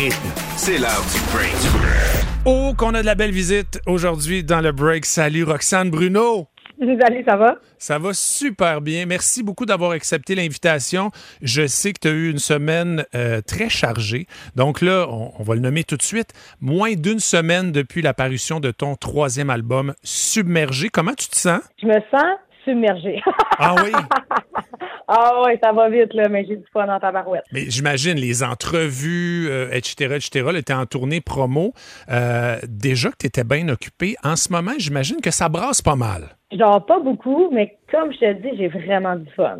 rythme, c'est l'heure du break. Oh, qu'on a de la belle visite aujourd'hui dans le break. Salut Roxane Bruno. Salut, ça va? Ça va super bien. Merci beaucoup d'avoir accepté l'invitation. Je sais que tu as eu une semaine euh, très chargée. Donc là, on, on va le nommer tout de suite. Moins d'une semaine depuis l'apparition de ton troisième album, Submergé. Comment tu te sens? Je me sens submergée. Ah oui? Ah ouais, ça va vite, là, mais j'ai du fun dans ta barouette. Mais j'imagine les entrevues, euh, etc., etc., là, t'es en tournée promo. Euh, déjà que tu étais bien occupé. En ce moment, j'imagine que ça brasse pas mal. Je dors pas beaucoup, mais comme je te dis, j'ai vraiment du fun.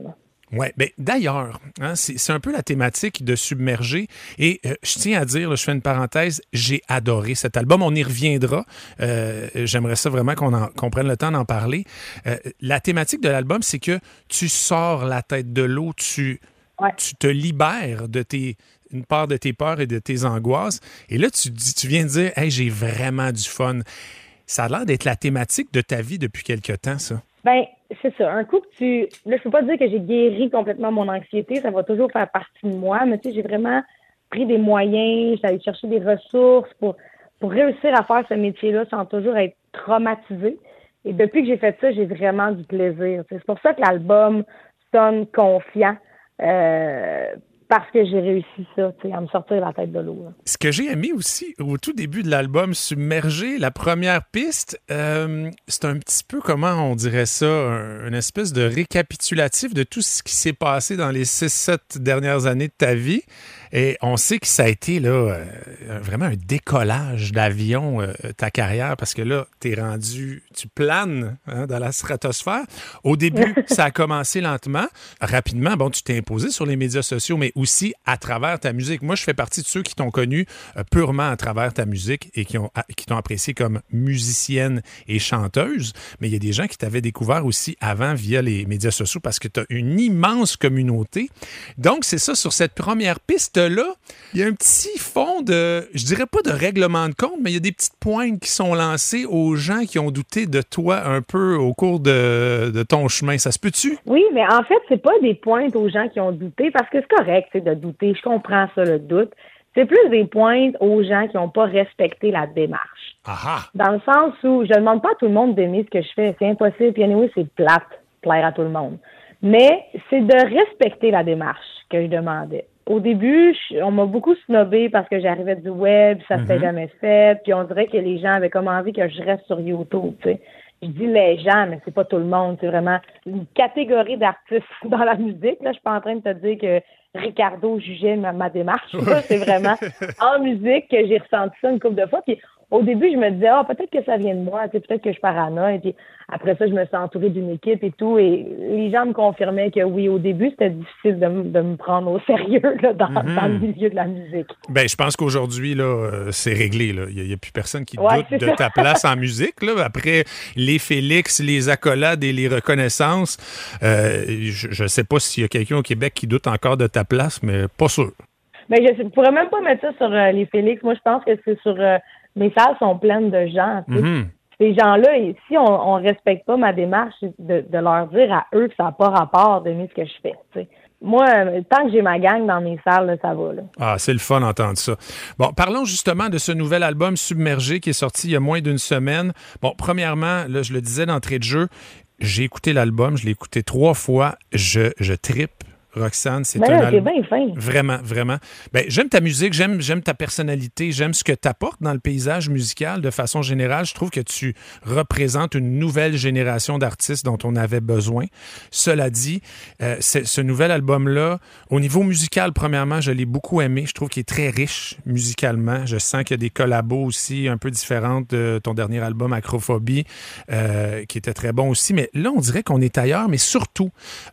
Oui, mais d'ailleurs, hein, c'est un peu la thématique de Submerger. Et euh, je tiens à dire, là, je fais une parenthèse, j'ai adoré cet album. On y reviendra. Euh, J'aimerais ça vraiment qu'on en- qu'on prenne le temps d'en parler. Euh, la thématique de l'album, c'est que tu sors la tête de l'eau, tu, Ouais. tu te libères de tes une part de tes peurs et de tes angoisses. Et là, tu, dis, tu viens de dire, hey, j'ai vraiment du fun. Ça a l'air d'être la thématique de ta vie depuis quelque temps, ça. Ben, c'est ça. Un coup que tu. Là, je peux pas dire que j'ai guéri complètement mon anxiété. Ça va toujours faire partie de moi. Mais tu sais, j'ai vraiment pris des moyens. J'ai allé chercher des ressources pour, pour réussir à faire ce métier-là sans toujours être traumatisée. Et depuis que j'ai fait ça, j'ai vraiment du plaisir. C'est pour ça que l'album sonne confiant. euh, parce que j'ai réussi ça, tu sais, à me sortir la tête de l'eau. Ce que j'ai aimé aussi au tout début de l'album Submergé, la première piste, euh, c'est un petit peu comment on dirait ça, un- une espèce de récapitulatif de tout ce qui s'est passé dans les 6-7 dernières années de ta vie. Et on sait que ça a été là euh, vraiment un décollage d'avion, euh, ta carrière, parce que là, tu es rendu, tu planes hein, dans la stratosphère. Au début, ça a commencé lentement. Rapidement, bon, tu t'es imposé sur les médias sociaux, mais aussi à travers ta musique. Moi, je fais partie de ceux qui t'ont connu euh, purement à travers ta musique et qui ont qui t'ont apprécié comme musicienne et chanteuse. Mais il y a des gens qui t'avaient découvert aussi avant via les médias sociaux parce que tu as une immense communauté. Donc, c'est ça, sur cette première piste-là, il y a un petit fond de, je dirais pas de règlement de compte, mais il y a des petites pointes qui sont lancées aux gens qui ont douté de toi un peu au cours de, de ton chemin. Ça se peut-tu? Oui, mais en fait, c'est pas des pointes aux gens qui ont douté, parce que c'est correct, c'est de douter. Je comprends ça, le doute. C'est plus des pointes aux gens qui n'ont pas respecté la démarche. Ah ah! Dans le sens où je ne demande pas à tout le monde d'aimer ce que je fais. C'est impossible. Puis anyway, c'est plate, plaire à tout le monde. Mais c'est de respecter la démarche que je demandais. Au début, je- on m'a beaucoup snobé parce que j'arrivais du web, ça ne s'était jamais fait, puis on dirait que les gens avaient comme envie que je reste sur YouTube, tu sais. Je dis les gens, mais c'est pas tout le monde, c'est vraiment une catégorie d'artistes dans la musique. Là, je suis pas en train de te dire que Ricardo jugeait ma, ma démarche. C'est vraiment en musique que j'ai ressenti ça une couple de fois. Puis au début, je me disais, ah, peut-être que ça vient de moi, peut-être que je suis paranoïe. Puis après ça, je me suis entourée d'une équipe et tout. Et les gens me confirmaient que oui, au début, c'était difficile de, me- de me prendre au sérieux là, dans, dans le milieu de la musique. Ben, je pense qu'aujourd'hui, là, euh, c'est réglé. là. Il n'y a, plus personne qui Ouais, doute de ça. ta place en musique. Là. Après les Félix, les accolades et les reconnaissances, euh, je ne sais pas s'il y a quelqu'un au Québec qui doute encore de ta place, mais pas sûr. Mais je ne pourrais même pas mettre ça sur euh, les Félix. Moi, je pense que c'est sur. euh, mes salles sont pleines de gens. tu sais. Mhm. Ces gens-là, si on ne respecte pas ma démarche, c'est de, de leur dire à eux que ça n'a pas rapport d'aimer ce que je fais. tu sais. Moi, tant que j'ai ma gang dans mes salles, là, ça va. Là. Ah, c'est le fun d'entendre ça. Bon, parlons justement de ce nouvel album Submergé qui est sorti il y a moins d'une semaine. Bon, premièrement, là, je le disais d'entrée de jeu, j'ai écouté l'album, je l'ai écouté trois fois, je, je trippe. Roxane, c'est Mais un bien fin. Vraiment, vraiment. Ben, j'aime ta musique, j'aime, j'aime ta personnalité, j'aime ce que tu apportes dans le paysage musical de façon générale. Je trouve que tu représentes une nouvelle génération d'artistes dont on avait besoin. Cela dit, euh, ce nouvel album-là, au niveau musical, premièrement, je l'ai beaucoup aimé. Je trouve qu'il est très riche musicalement. Je sens qu'il y a des collabos aussi un peu différentes de ton dernier album, Acrophobie, euh, qui était très bon aussi. Mais là, on dirait qu'on est ailleurs, mais surtout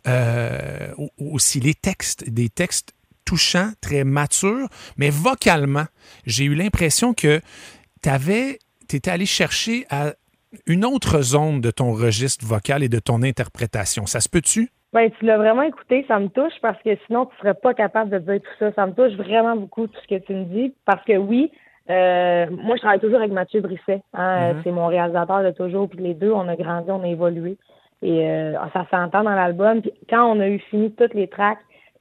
euh, au- aussi les textes, des textes touchants, très matures, mais vocalement, j'ai eu l'impression que tu étais allé chercher à une autre zone de ton registre vocal et de ton interprétation. Ça se peut-tu? Ben, tu l'as vraiment écouté, ça me touche parce que sinon, tu serais pas capable de dire tout ça. Ça me touche vraiment beaucoup tout ce que tu me dis parce que oui, euh, moi, je travaille toujours avec Mathieu Brisset. Hein, Mhm. C'est mon réalisateur de toujours. Puis les deux, on a grandi, on a évolué. Et euh, ça s'entend dans l'album. Puis quand on a eu fini toutes les tracks,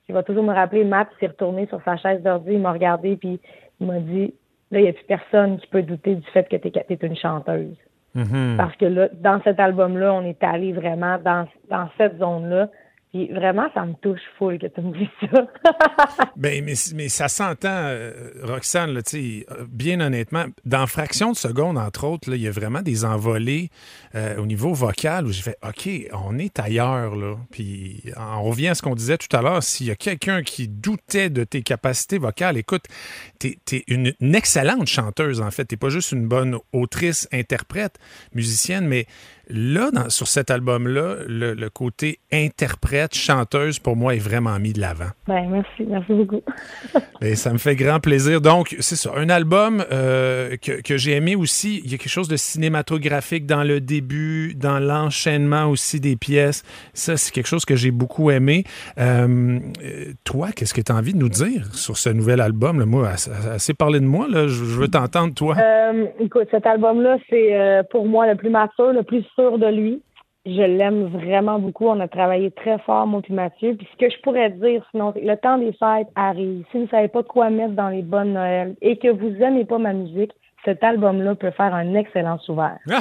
il va toujours me rappeler, Matt s'est retourné sur sa chaise d'ordi, il m'a regardé, puis il m'a dit, là, il n'y a plus personne qui peut douter du fait que tu es, une chanteuse? Mhm. Parce que là, dans cet album-là, on est allé vraiment dans, dans cette zone-là. Puis vraiment, ça me touche full que tu me dises ça. ben, mais, mais ça s'entend, euh, Roxane, là, bien honnêtement, dans fraction de seconde, entre autres, il y a vraiment des envolées euh, au niveau vocal où j'ai fait OK, on est ailleurs. Là. Puis on revient à ce qu'on disait tout à l'heure. S'il y a quelqu'un qui doutait de tes capacités vocales, écoute, tu es, une, une, excellente chanteuse, en fait. Tu pas juste une bonne autrice, interprète, musicienne, mais Là, sur cet album-là, le, côté interprète, chanteuse, pour moi, est vraiment mis de l'avant. Ben, merci, merci beaucoup. Ça me fait grand plaisir. Donc, c'est ça, un album euh, que, j'ai aimé aussi. Il y a quelque chose de cinématographique dans le début, dans l'enchaînement aussi des pièces. Ça, c'est quelque chose que j'ai beaucoup aimé. Euh, toi, qu'est-ce que tu as envie de nous dire sur ce nouvel album? Moi, assez parlé de moi, là. Je, veux t'entendre, toi. Euh, écoute, cet album-là, c'est pour moi le plus mature, le plus de lui. Je l'aime vraiment beaucoup. On a travaillé très fort, moi et Mathieu. Puis ce que je pourrais dire, sinon, le temps des fêtes arrive. Si vous ne savez pas quoi mettre dans les bonnes Noël et que vous n'aimez pas ma musique, cet album-là peut faire un excellent souverain.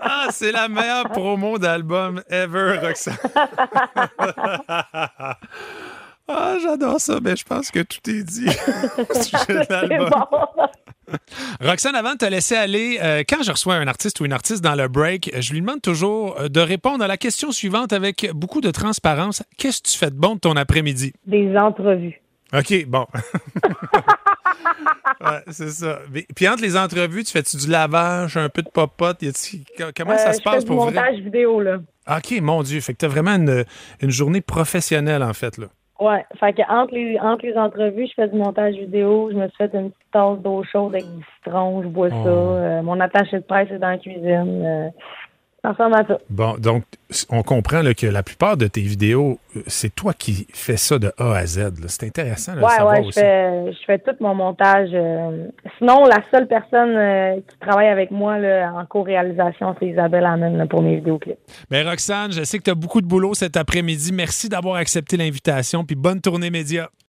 ah, c'est la meilleure promo d'album ever, Roxane. ah, j'adore ça, mais je pense que tout est dit. Roxane, avant de te laisser aller, euh, quand je reçois un artiste ou une artiste dans le break, je lui demande toujours euh, de répondre à la question suivante avec beaucoup de transparence. Qu'est-ce que tu fais de bon de ton après-midi? Des entrevues. OK, bon. c'est ça. puis entre les entrevues, tu fais-tu du lavage, un peu de pop-pot? Comment ça euh, se passe pour vrai? montage vidéo, là. OK, mon Dieu. Fait que tu as vraiment une, une journée professionnelle, en fait, là. Ouais, fait que entre les, entre les entrevues, je fais du montage vidéo, je me suis fait une petite tasse d'eau chaude avec du citron, je bois ça. Oh. Euh, mon attaché de presse est dans la cuisine. Euh, Bon, donc, on comprend que la plupart de tes vidéos, euh, c'est toi qui fais ça de A à Z. C'est intéressant de ouais, savoir ouais, Je fais, je fais tout mon montage. Euh. Sinon, la seule personne euh, qui travaille avec moi là, en co-réalisation, c'est Isabelle Amen pour mes vidéoclips. Bien, Roxane, je sais que tu as beaucoup de boulot cet après-midi. Merci d'avoir accepté l'invitation. Puis bonne tournée média.